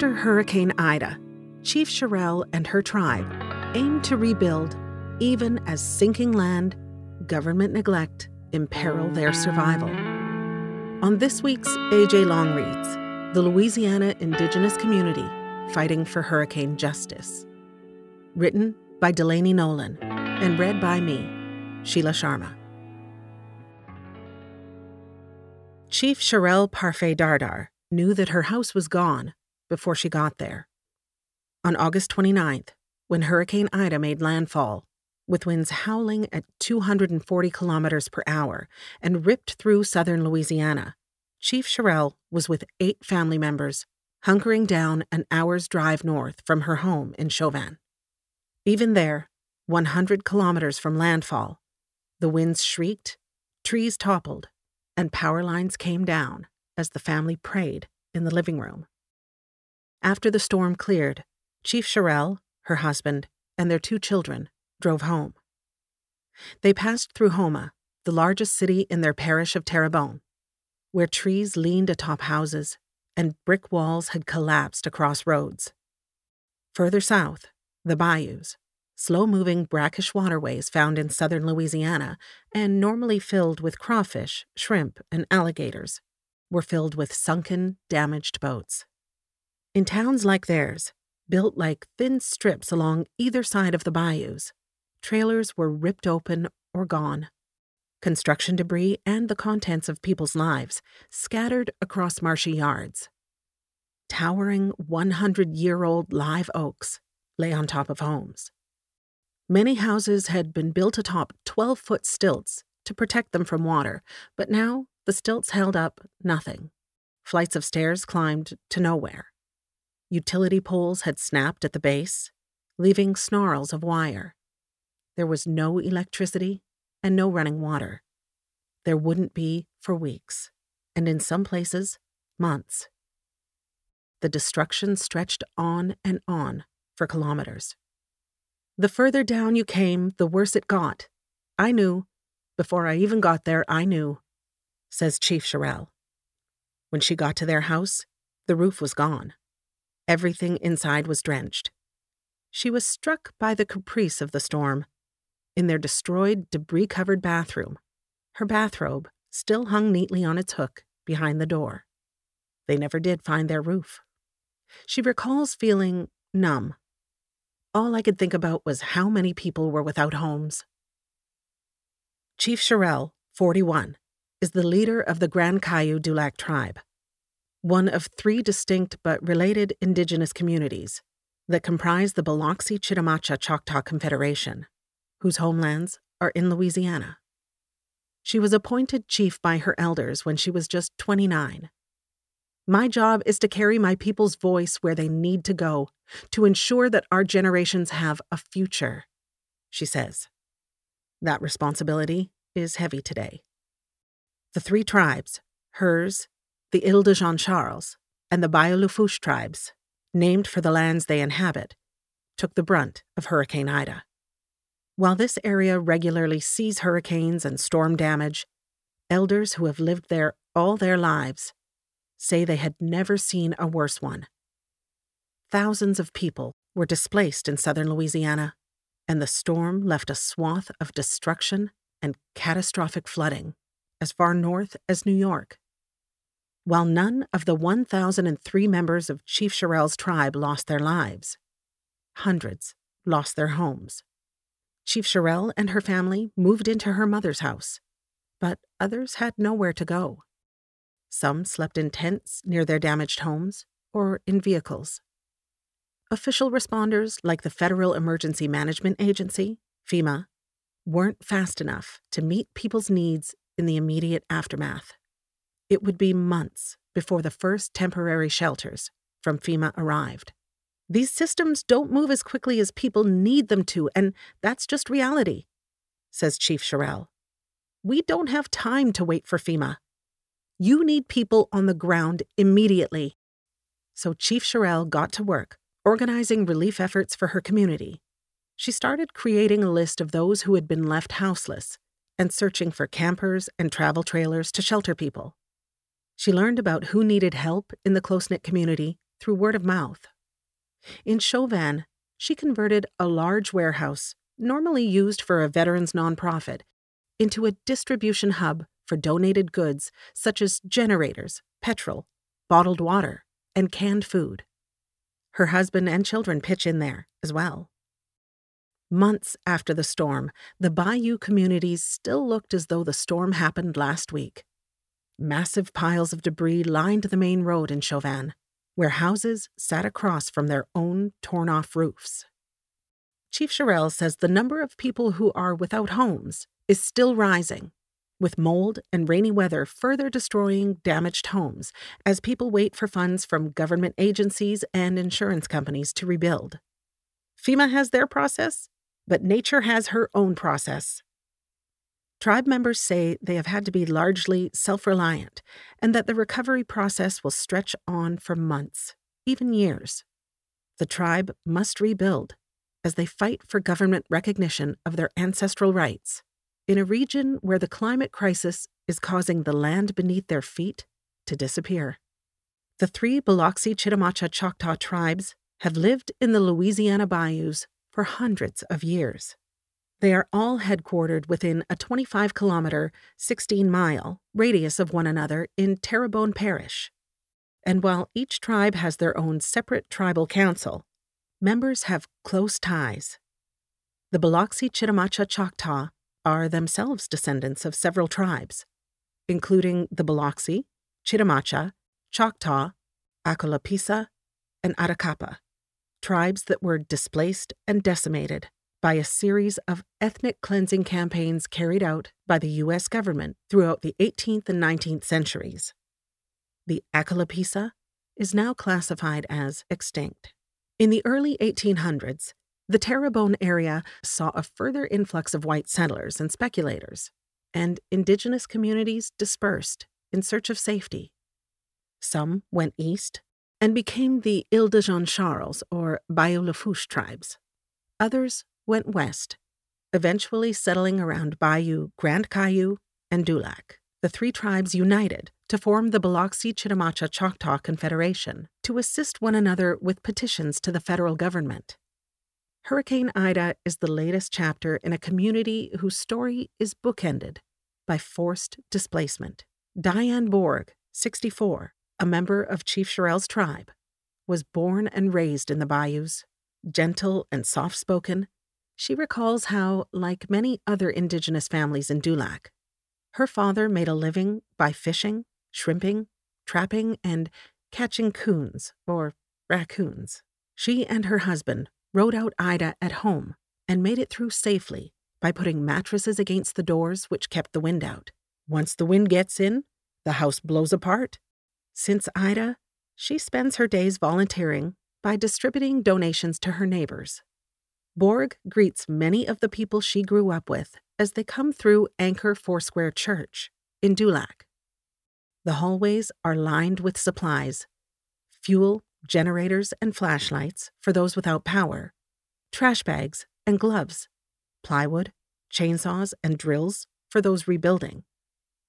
After Hurricane Ida, Chief Shirell and her tribe aimed to rebuild even as sinking land, government neglect imperil their survival. On this week's AJ Long Reads, the Louisiana Indigenous Community Fighting for Hurricane Justice. Written by Delaney Nolan and read by me, Sheila Sharma. Chief Shirell Parfait Dardar knew that her house was gone before she got there. On August 29th, when Hurricane Ida made landfall, with winds howling at 240 kilometers per hour and ripped through southern Louisiana, Chief Shirell was with eight family members, hunkering down an hour's drive north from her home in Chauvin. Even there, 100 kilometers from landfall, the winds shrieked, trees toppled, and power lines came down as the family prayed in the living room. After the storm cleared, Chief Shirell, her husband, and their two children drove home. They passed through Houma, the largest city in their parish of Terrebonne, where trees leaned atop houses and brick walls had collapsed across roads. Further south, the bayous, slow moving brackish waterways found in southern Louisiana and normally filled with crawfish, shrimp, and alligators, were filled with sunken, damaged boats. In towns like theirs, built like thin strips along either side of the bayous, trailers were ripped open or gone. Construction debris and the contents of people's lives scattered across marshy yards. Towering 100 year old live oaks lay on top of homes. Many houses had been built atop 12 foot stilts to protect them from water, but now the stilts held up nothing. Flights of stairs climbed to nowhere. Utility poles had snapped at the base, leaving snarls of wire. There was no electricity and no running water. There wouldn't be for weeks, and in some places, months. The destruction stretched on and on for kilometers. The further down you came, the worse it got. I knew. Before I even got there, I knew, says Chief Shirell. When she got to their house, the roof was gone. Everything inside was drenched. She was struck by the caprice of the storm. In their destroyed, debris covered bathroom, her bathrobe still hung neatly on its hook behind the door. They never did find their roof. She recalls feeling numb all I could think about was how many people were without homes. Chief Shirell, 41, is the leader of the Grand Caillou Dulac tribe, one of three distinct but related indigenous communities that comprise the Biloxi Chitimacha Choctaw Confederation, whose homelands are in Louisiana. She was appointed chief by her elders when she was just 29 my job is to carry my people's voice where they need to go, to ensure that our generations have a future, she says. That responsibility is heavy today. The three tribes, hers, the Isle de Jean Charles, and the Bayou Lafourche tribes, named for the lands they inhabit, took the brunt of Hurricane Ida. While this area regularly sees hurricanes and storm damage, elders who have lived there all their lives say they had never seen a worse one. Thousands of people were displaced in southern Louisiana, and the storm left a swath of destruction and catastrophic flooding as far north as New York. While none of the 1,003 members of Chief Shirell's tribe lost their lives, hundreds lost their homes. Chief Shirell and her family moved into her mother's house, but others had nowhere to go. Some slept in tents near their damaged homes or in vehicles. Official responders like the Federal Emergency Management Agency, FEMA, weren't fast enough to meet people's needs in the immediate aftermath. It would be months before the first temporary shelters from FEMA arrived. These systems don't move as quickly as people need them to, and that's just reality, says Chief Shirell. We don't have time to wait for FEMA. You need people on the ground immediately. So Chief Shirell got to work, organizing relief efforts for her community. She started creating a list of those who had been left houseless and searching for campers and travel trailers to shelter people. She learned about who needed help in the close knit community through word of mouth. In Chauvin, she converted a large warehouse, normally used for a veterans nonprofit, into a distribution hub for donated goods such as generators, petrol, bottled water, and canned food. Her husband and children pitch in there as well. Months after the storm, the bayou communities still looked as though the storm happened last week. Massive piles of debris lined the main road in Chauvin, where houses sat across from their own torn off roofs. Chief Shirell says the number of people who are without homes is still rising, with mold and rainy weather further destroying damaged homes as people wait for funds from government agencies and insurance companies to rebuild. FEMA has their process, but nature has her own process. Tribe members say they have had to be largely self reliant and that the recovery process will stretch on for months, even years. The tribe must rebuild as they fight for government recognition of their ancestral rights in a region where the climate crisis is causing the land beneath their feet to disappear. The three Biloxi Chitimacha Choctaw tribes have lived in the Louisiana bayous for hundreds of years. They are all headquartered within a 25 kilometer, 16 mile radius of one another in Terrebonne Parish. And while each tribe has their own separate tribal council, members have close ties. The Biloxi Chitimacha Choctaw are themselves descendants of several tribes, including the Biloxi, Chitimacha, Choctaw, Acolapissa, and Atakapa tribes that were displaced and decimated by a series of ethnic cleansing campaigns carried out by the U.S. government throughout the 18th and 19th centuries. The Acolapissa is now classified as extinct. In the early 1800s, the Terrebonne area saw a further influx of white settlers and speculators, and indigenous communities dispersed in search of safety. Some went east and became the Isle de Jean Charles or Bayou Lafourche tribes. Others went west, eventually settling around Bayou Grand Caillou and Dulac. The three tribes united to form the Biloxi Chitimacha Choctaw Confederation to assist one another with petitions to the federal government. Hurricane Ida is the latest chapter in a community whose story is bookended by forced displacement. Diane Borg, 64, a member of Chief Shirell's tribe, was born and raised in the bayous. Gentle and soft spoken, she recalls how, like many other indigenous families in Dulac, her father made a living by fishing, shrimping, trapping, and catching coons, or raccoons. She and her husband rode out Ida at home and made it through safely by putting mattresses against the doors which kept the wind out. Once the wind gets in, the house blows apart since Ida, she spends her days volunteering by distributing donations to her neighbors. Borg greets many of the people she grew up with as they come through Anchor Foursquare Church in Dulac. The hallways are lined with supplies fuel, generators, and flashlights for those without power, trash bags and gloves, plywood, chainsaws, and drills for those rebuilding,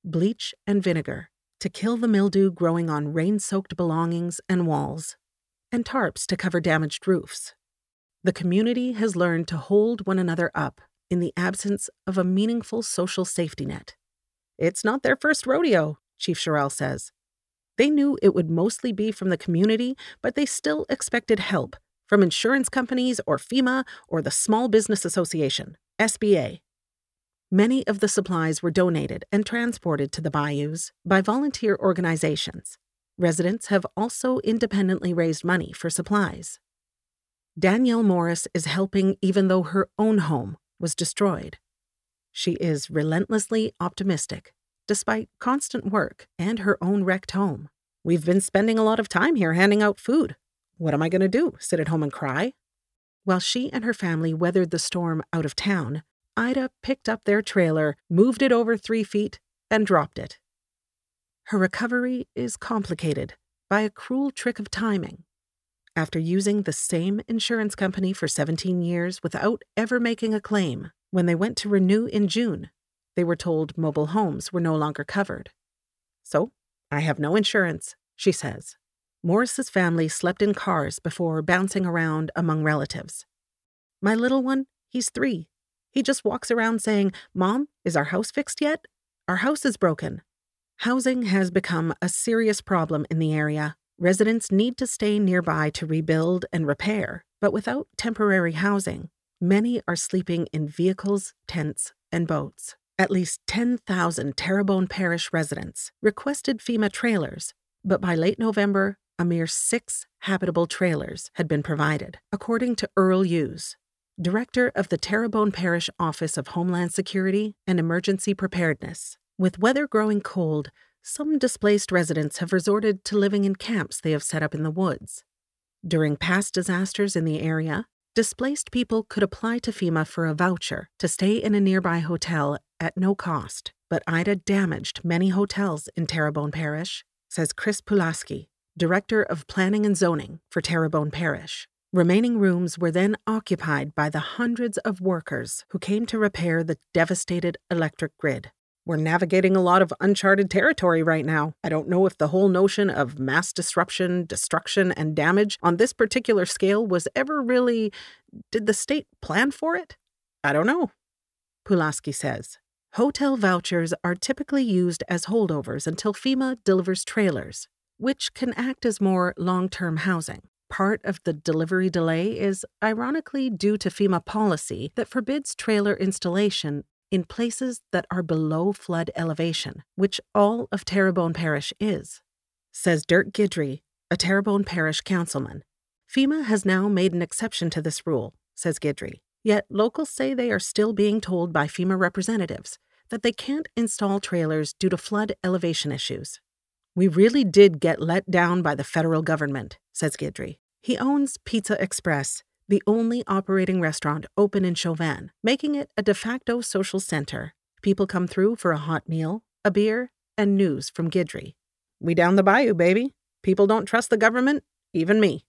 bleach and vinegar, to kill the mildew growing on rain soaked belongings and walls, and tarps to cover damaged roofs. The community has learned to hold one another up in the absence of a meaningful social safety net. It's not their first rodeo, Chief Shirell says. They knew it would mostly be from the community, but they still expected help from insurance companies or FEMA or the Small Business Association, SBA. Many of the supplies were donated and transported to the bayous by volunteer organizations. Residents have also independently raised money for supplies. Danielle Morris is helping even though her own home was destroyed. She is relentlessly optimistic, despite constant work and her own wrecked home. We've been spending a lot of time here handing out food. What am I going to do? Sit at home and cry? While she and her family weathered the storm out of town, Ida picked up their trailer, moved it over three feet, and dropped it. Her recovery is complicated by a cruel trick of timing. After using the same insurance company for 17 years without ever making a claim, when they went to renew in June, they were told mobile homes were no longer covered. So, I have no insurance, she says. Morris's family slept in cars before bouncing around among relatives. My little one, he's three. He just walks around saying, Mom, is our house fixed yet? Our house is broken. Housing has become a serious problem in the area. Residents need to stay nearby to rebuild and repair, but without temporary housing, many are sleeping in vehicles, tents, and boats. At least 10,000 Terrebonne Parish residents requested FEMA trailers, but by late November, a mere six habitable trailers had been provided, according to Earl Eues, director of the Terrebonne Parish Office of Homeland Security and Emergency Preparedness. With weather growing cold, some displaced residents have resorted to living in camps they have set up in the woods. During past disasters in the area, displaced people could apply to FEMA for a voucher to stay in a nearby hotel at no cost, but Ida damaged many hotels in Terrebonne Parish, says Chris Pulaski, Director of Planning and Zoning for Terrebonne Parish. Remaining rooms were then occupied by the hundreds of workers who came to repair the devastated electric grid. We're navigating a lot of uncharted territory right now. I don't know if the whole notion of mass disruption, destruction, and damage on this particular scale was ever really. Did the state plan for it? I don't know. Pulaski says. Hotel vouchers are typically used as holdovers until FEMA delivers trailers, which can act as more long term housing part of the delivery delay is ironically due to FEMA policy that forbids trailer installation in places that are below flood elevation, which all of Terrebonne Parish is, says Dirk Guidry, a Terrebonne Parish councilman. FEMA has now made an exception to this rule, says Guidry. Yet locals say they are still being told by FEMA representatives that they can't install trailers due to flood elevation issues. We really did get let down by the federal government, says Guidry. He owns Pizza Express, the only operating restaurant open in Chauvin, making it a de facto social center. People come through for a hot meal, a beer, and news from Guidry. We down the bayou, baby. People don't trust the government, even me.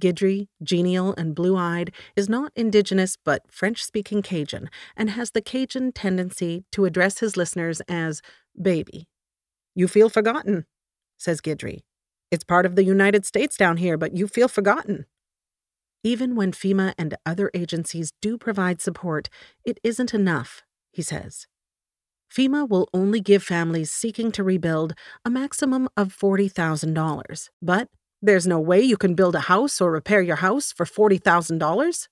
Guidry, genial and blue eyed, is not indigenous but French speaking Cajun and has the Cajun tendency to address his listeners as baby. You feel forgotten, says Guidry. It's part of the United States down here, but you feel forgotten. Even when FEMA and other agencies do provide support, it isn't enough, he says. FEMA will only give families seeking to rebuild a maximum of $40,000, but there's no way you can build a house or repair your house for $40,000.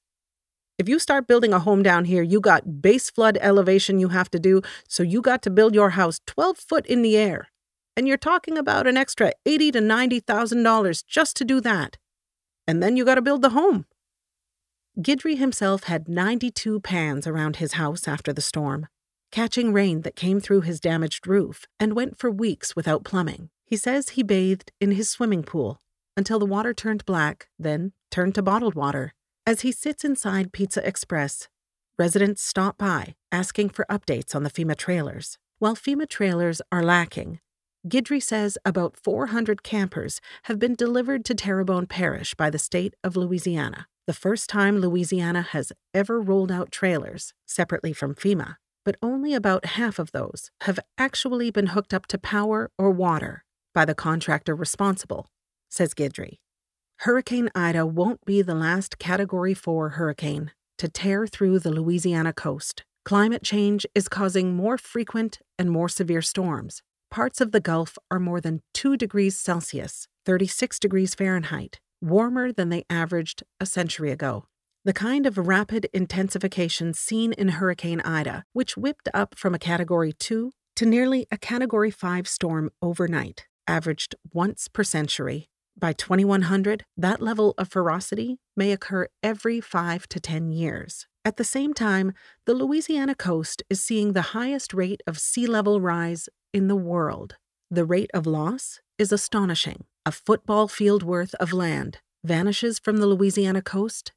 If you start building a home down here, you got base flood elevation you have to do, so you got to build your house 12 foot in the air and you're talking about an extra eighty to ninety thousand dollars just to do that. And then you got to build the home. Guidry himself had 92 pans around his house after the storm, catching rain that came through his damaged roof and went for weeks without plumbing. He says he bathed in his swimming pool until the water turned black, then turned to bottled water. As he sits inside Pizza Express, residents stop by asking for updates on the FEMA trailers. While FEMA trailers are lacking, Guidry says about 400 campers have been delivered to Terrebonne Parish by the state of Louisiana, the first time Louisiana has ever rolled out trailers separately from FEMA. But only about half of those have actually been hooked up to power or water by the contractor responsible, says Guidry. Hurricane Ida won't be the last Category 4 hurricane to tear through the Louisiana coast. Climate change is causing more frequent and more severe storms, parts of the Gulf are more than 2 degrees Celsius, 36 degrees Fahrenheit, warmer than they averaged a century ago. The kind of rapid intensification seen in Hurricane Ida, which whipped up from a Category 2 to nearly a Category 5 storm overnight, averaged once per century. By 2100, that level of ferocity may occur every 5 to 10 years. At the same time, the Louisiana coast is seeing the highest rate of sea level rise in the world. The rate of loss is astonishing. A football field worth of land vanishes from the Louisiana coast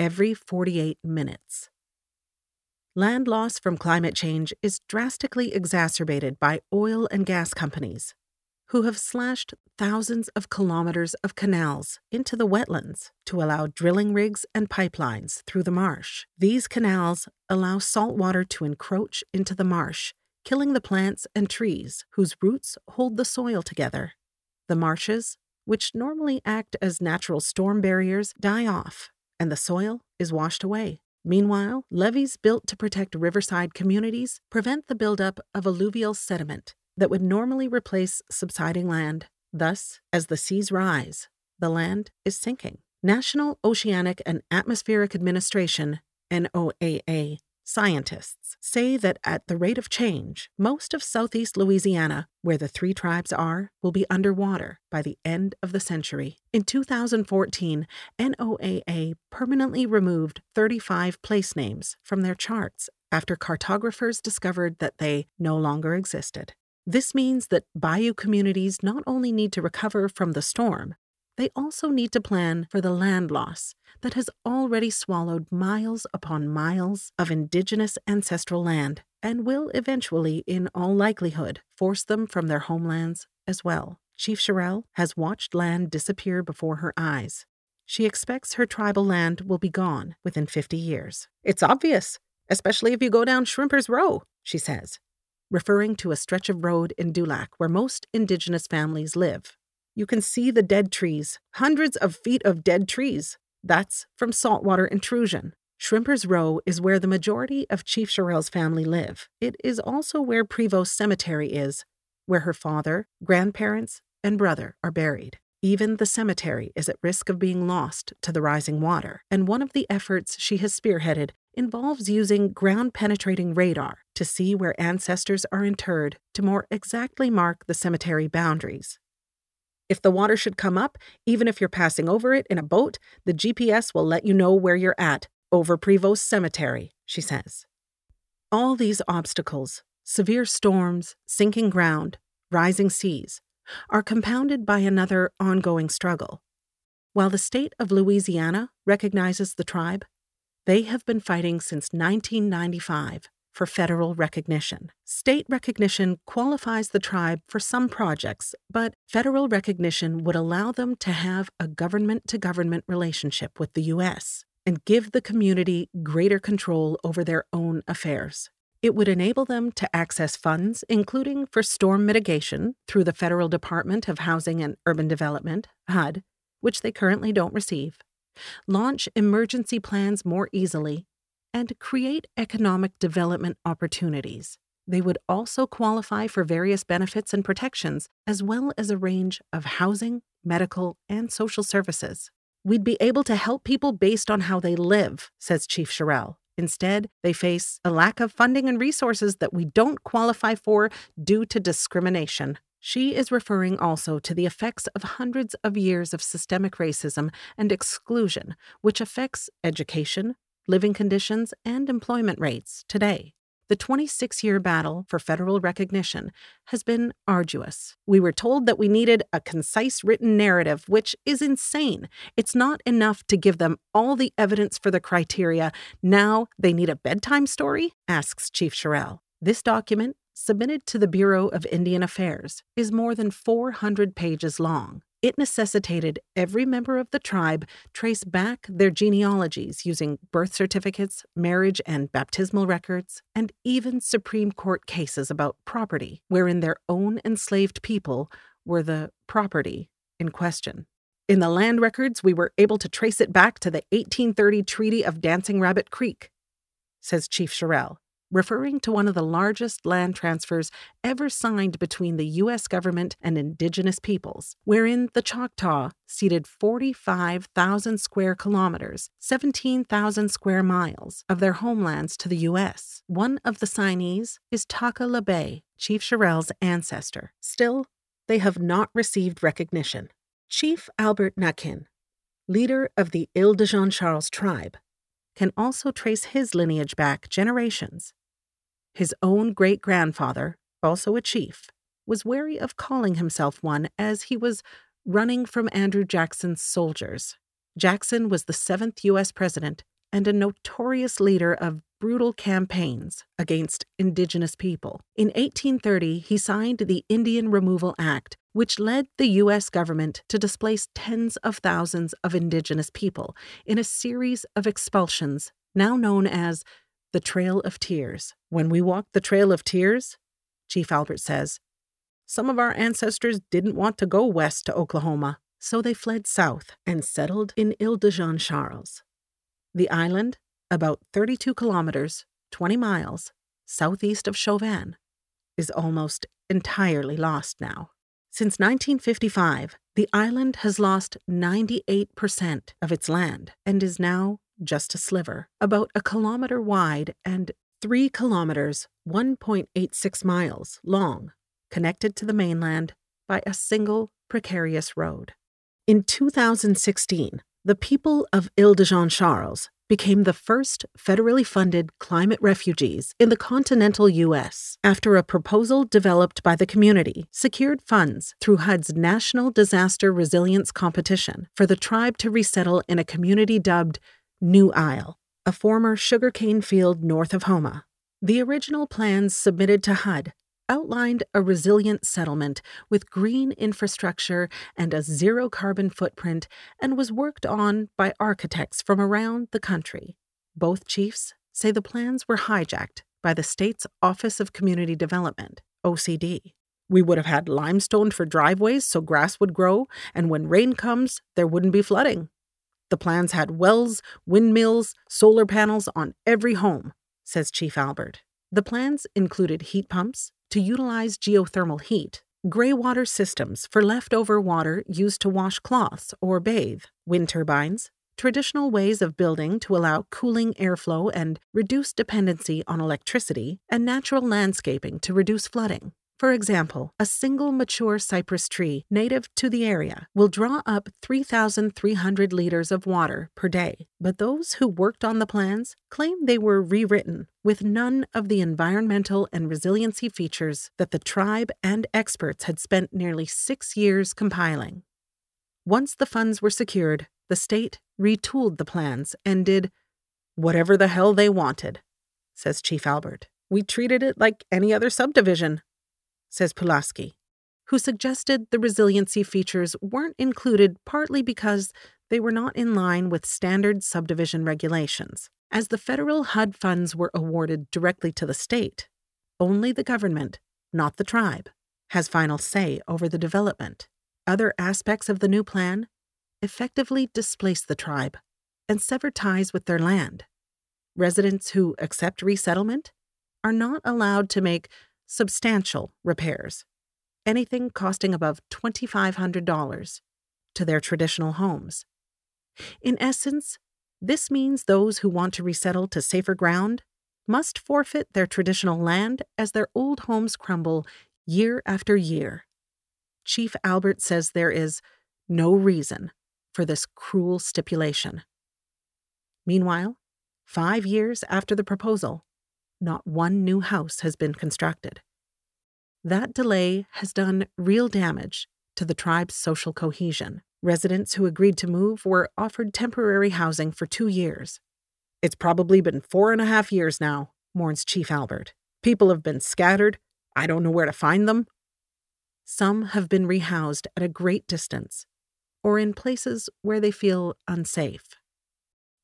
every 48 minutes. Land loss from climate change is drastically exacerbated by oil and gas companies, who have slashed thousands of kilometers of canals into the wetlands to allow drilling rigs and pipelines through the marsh. These canals allow salt water to encroach into the marsh killing the plants and trees whose roots hold the soil together. The marshes, which normally act as natural storm barriers, die off, and the soil is washed away. Meanwhile, levees built to protect riverside communities prevent the buildup of alluvial sediment that would normally replace subsiding land. Thus, as the seas rise, the land is sinking. National Oceanic and Atmospheric Administration, NOAA, Scientists say that at the rate of change, most of southeast Louisiana, where the three tribes are, will be underwater by the end of the century. In 2014, NOAA permanently removed 35 place names from their charts after cartographers discovered that they no longer existed. This means that bayou communities not only need to recover from the storm, they also need to plan for the land loss that has already swallowed miles upon miles of indigenous ancestral land and will eventually, in all likelihood, force them from their homelands as well. Chief Shirell has watched land disappear before her eyes. She expects her tribal land will be gone within 50 years. It's obvious, especially if you go down Shrimper's Row, she says, referring to a stretch of road in Dulac where most indigenous families live. You can see the dead trees, hundreds of feet of dead trees. That's from saltwater intrusion. Shrimper's Row is where the majority of Chief Shirell's family live. It is also where Prevost Cemetery is, where her father, grandparents, and brother are buried. Even the cemetery is at risk of being lost to the rising water, and one of the efforts she has spearheaded involves using ground penetrating radar to see where ancestors are interred to more exactly mark the cemetery boundaries. If the water should come up, even if you're passing over it in a boat, the GPS will let you know where you're at, over Prevost Cemetery, she says. All these obstacles severe storms, sinking ground, rising seas are compounded by another ongoing struggle. While the state of Louisiana recognizes the tribe, they have been fighting since 1995 for federal recognition. State recognition qualifies the tribe for some projects, but federal recognition would allow them to have a government to government relationship with the U.S. and give the community greater control over their own affairs. It would enable them to access funds, including for storm mitigation through the Federal Department of Housing and Urban Development, HUD, which they currently don't receive, launch emergency plans more easily, and create economic development opportunities. They would also qualify for various benefits and protections, as well as a range of housing, medical, and social services. We'd be able to help people based on how they live, says Chief Shirell. Instead, they face a lack of funding and resources that we don't qualify for due to discrimination. She is referring also to the effects of hundreds of years of systemic racism and exclusion, which affects education, living conditions, and employment rates today. The 26 year battle for federal recognition has been arduous. We were told that we needed a concise written narrative, which is insane. It's not enough to give them all the evidence for the criteria. Now they need a bedtime story? asks Chief Shirell. This document, submitted to the Bureau of Indian Affairs, is more than 400 pages long. It necessitated every member of the tribe trace back their genealogies using birth certificates, marriage and baptismal records, and even Supreme Court cases about property, wherein their own enslaved people were the property in question. In the land records, we were able to trace it back to the 1830 Treaty of Dancing Rabbit Creek, says Chief Shirell, referring to one of the largest land transfers ever signed between the U.S. government and indigenous peoples, wherein the Choctaw ceded 45,000 square kilometers, 17,000 square miles, of their homelands to the U.S. One of the signees is Taka Labay, Chief Shirell's ancestor. Still, they have not received recognition. Chief Albert Naquin, leader of the Isle de Jean Charles tribe, can also trace his lineage back generations his own great grandfather, also a chief, was wary of calling himself one as he was running from Andrew Jackson's soldiers. Jackson was the seventh U.S. president and a notorious leader of brutal campaigns against indigenous people. In 1830, he signed the Indian Removal Act, which led the U.S. government to displace tens of thousands of indigenous people in a series of expulsions now known as the Trail of Tears. When we walked the Trail of Tears, Chief Albert says, some of our ancestors didn't want to go west to Oklahoma. so they fled south and settled in Isle de Jean Charles. The island, about 32 kilometers, 20 miles, southeast of Chauvin, is almost entirely lost now. Since 1955, the island has lost 98% of its land and is now just a sliver, about a kilometer wide and 3 kilometers, 1.86 miles long, connected to the mainland by a single precarious road. In 2016, the people of Isle de Jean Charles became the first federally funded climate refugees in the continental U.S. after a proposal developed by the community secured funds through HUD's National Disaster Resilience Competition for the tribe to resettle in a community dubbed New Isle, a former sugarcane field north of Houma. The original plans submitted to HUD outlined a resilient settlement with green infrastructure and a zero carbon footprint and was worked on by architects from around the country. Both chiefs say the plans were hijacked by the state's Office of Community Development, OCD. We would have had limestone for driveways so grass would grow, and when rain comes, there wouldn't be flooding. The plans had wells, windmills, solar panels on every home, says Chief Albert. The plans included heat pumps, to utilize geothermal heat, gray water systems for leftover water used to wash cloths or bathe, wind turbines, traditional ways of building to allow cooling airflow and reduce dependency on electricity, and natural landscaping to reduce flooding. For example, a single mature cypress tree native to the area will draw up 3,300 liters of water per day, but those who worked on the plans claim they were rewritten with none of the environmental and resiliency features that the tribe and experts had spent nearly six years compiling. Once the funds were secured, the state retooled the plans and did whatever the hell they wanted, says Chief Albert. We treated it like any other subdivision says Pulaski, who suggested the resiliency features weren't included partly because they were not in line with standard subdivision regulations. As the federal HUD funds were awarded directly to the state, only the government, not the tribe, has final say over the development. Other aspects of the new plan effectively displace the tribe and sever ties with their land. Residents who accept resettlement are not allowed to make substantial repairs, anything costing above $2,500 to their traditional homes. In essence, this means those who want to resettle to safer ground must forfeit their traditional land as their old homes crumble year after year. Chief Albert says there is no reason for this cruel stipulation. Meanwhile, five years after the proposal, not one new house has been constructed. That delay has done real damage to the tribe's social cohesion. Residents who agreed to move were offered temporary housing for two years. It's probably been four and a half years now, mourns Chief Albert. People have been scattered. I don't know where to find them. Some have been rehoused at a great distance or in places where they feel unsafe.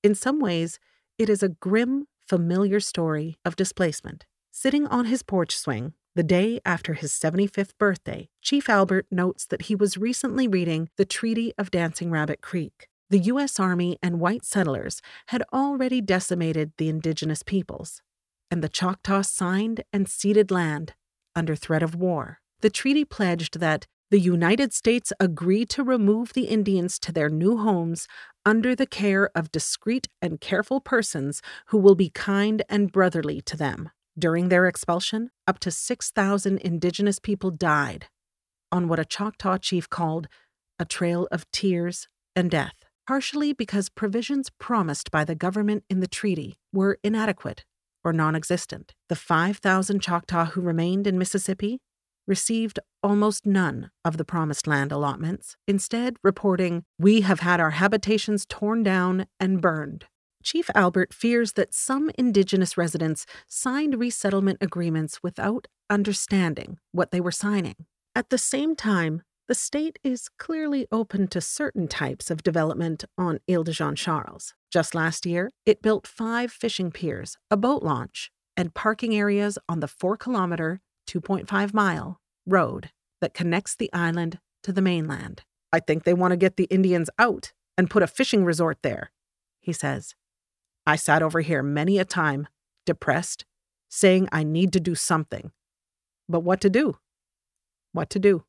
In some ways, it is a grim familiar story of displacement. Sitting on his porch swing, the day after his 75th birthday, Chief Albert notes that he was recently reading The Treaty of Dancing Rabbit Creek. The U.S. Army and white settlers had already decimated the indigenous peoples, and the Choctaws signed and ceded land under threat of war. The treaty pledged that the United States agreed to remove the Indians to their new homes under the care of discreet and careful persons who will be kind and brotherly to them. During their expulsion, up to 6,000 indigenous people died on what a Choctaw chief called a trail of tears and death, partially because provisions promised by the government in the treaty were inadequate or non existent. The 5,000 Choctaw who remained in Mississippi received almost none of the promised land allotments, instead, reporting, We have had our habitations torn down and burned. Chief Albert fears that some Indigenous residents signed resettlement agreements without understanding what they were signing. At the same time, the state is clearly open to certain types of development on Isle de Jean Charles. Just last year, it built five fishing piers, a boat launch, and parking areas on the 4 kilometer, 2.5 mile road that connects the island to the mainland. I think they want to get the Indians out and put a fishing resort there, he says. I sat over here many a time, depressed, saying I need to do something. But what to do? What to do?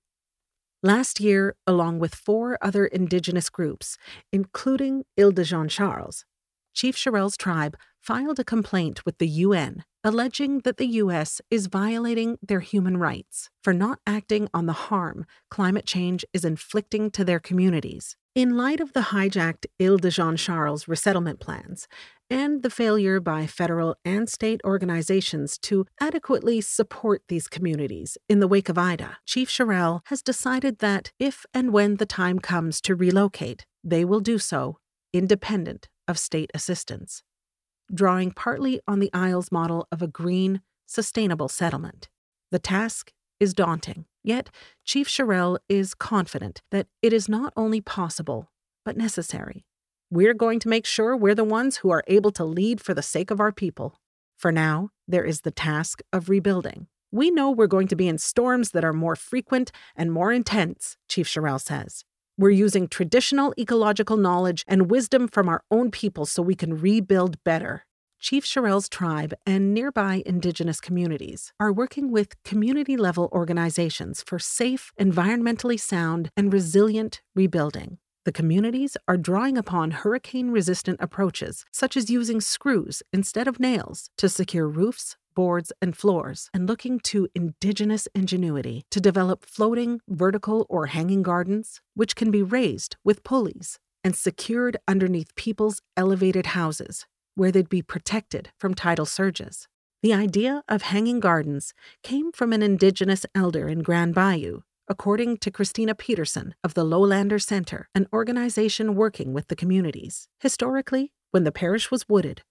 Last year, along with four other Indigenous groups, including Isle de Jean Charles, Chief Shirell's tribe filed a complaint with the UN alleging that the U.S. is violating their human rights for not acting on the harm climate change is inflicting to their communities. In light of the hijacked Isle de Jean Charles resettlement plans and the failure by federal and state organizations to adequately support these communities in the wake of Ida, Chief Shirell has decided that if and when the time comes to relocate, they will do so independent of state assistance drawing partly on the Isles model of a green, sustainable settlement. The task is daunting, yet Chief Shirell is confident that it is not only possible, but necessary. We're going to make sure we're the ones who are able to lead for the sake of our people. For now, there is the task of rebuilding. We know we're going to be in storms that are more frequent and more intense, Chief Shirell says. We're using traditional ecological knowledge and wisdom from our own people so we can rebuild better. Chief Shirell's tribe and nearby Indigenous communities are working with community level organizations for safe, environmentally sound, and resilient rebuilding. The communities are drawing upon hurricane resistant approaches, such as using screws instead of nails to secure roofs, boards, and floors, and looking to indigenous ingenuity to develop floating, vertical, or hanging gardens, which can be raised with pulleys and secured underneath people's elevated houses, where they'd be protected from tidal surges. The idea of hanging gardens came from an indigenous elder in Grand Bayou, according to Kristina Peterson of the Lowlander Center, an organization working with the communities. Historically, when the parish was wooded,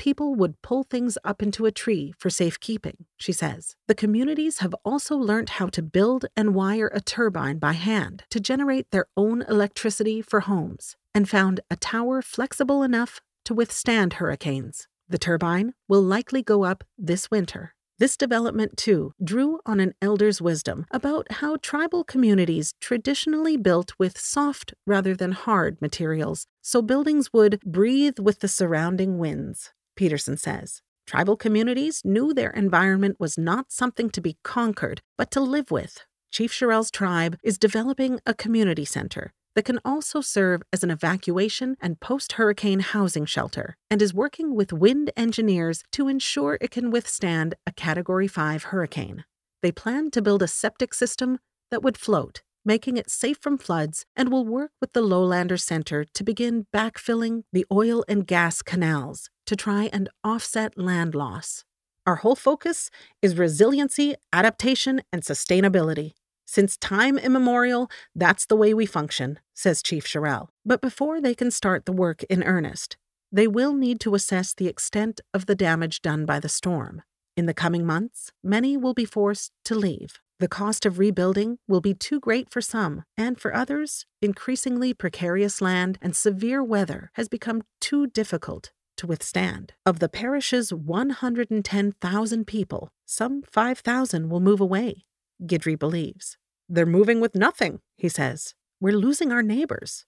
people would pull things up into a tree for safekeeping, she says. The communities have also learned how to build and wire a turbine by hand to generate their own electricity for homes and found a tower flexible enough to withstand hurricanes. The turbine will likely go up this winter. This development, too, drew on an elder's wisdom about how tribal communities traditionally built with soft rather than hard materials, so buildings would breathe with the surrounding winds. Peterson says. Tribal communities knew their environment was not something to be conquered, but to live with. Chief Shirell's tribe is developing a community center that can also serve as an evacuation and post hurricane housing shelter, and is working with wind engineers to ensure it can withstand a Category 5 hurricane. They plan to build a septic system that would float, making it safe from floods, and will work with the Lowlander Center to begin backfilling the oil and gas canals to try and offset land loss. Our whole focus is resiliency, adaptation, and sustainability. Since time immemorial, that's the way we function, says Chief Shirell. But before they can start the work in earnest, they will need to assess the extent of the damage done by the storm. In the coming months, many will be forced to leave. The cost of rebuilding will be too great for some, and for others, increasingly precarious land and severe weather has become too difficult to withstand. Of the parish's 110,000 people, some 5,000 will move away, Guidry believes. They're moving with nothing, he says. We're losing our neighbors,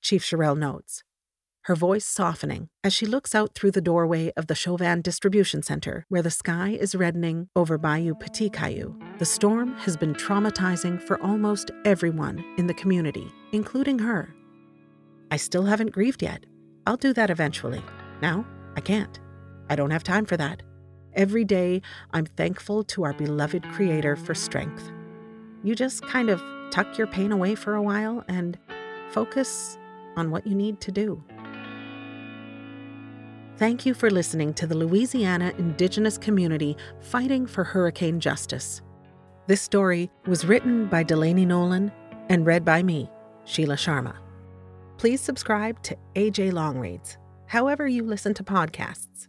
Chief Shirell notes, her voice softening as she looks out through the doorway of the Chauvin Distribution Center, where the sky is reddening over Bayou Petit Caillou. The storm has been traumatizing for almost everyone in the community, including her. I still haven't grieved yet. I'll do that eventually. Now, I can't. I don't have time for that. Every day, I'm thankful to our beloved Creator for strength. You just kind of tuck your pain away for a while and focus on what you need to do. Thank you for listening to the Louisiana Indigenous community fighting for hurricane justice. This story was written by Delaney Nolan and read by me, Sheila Sharma. Please subscribe to AJ Long Reads however you listen to podcasts.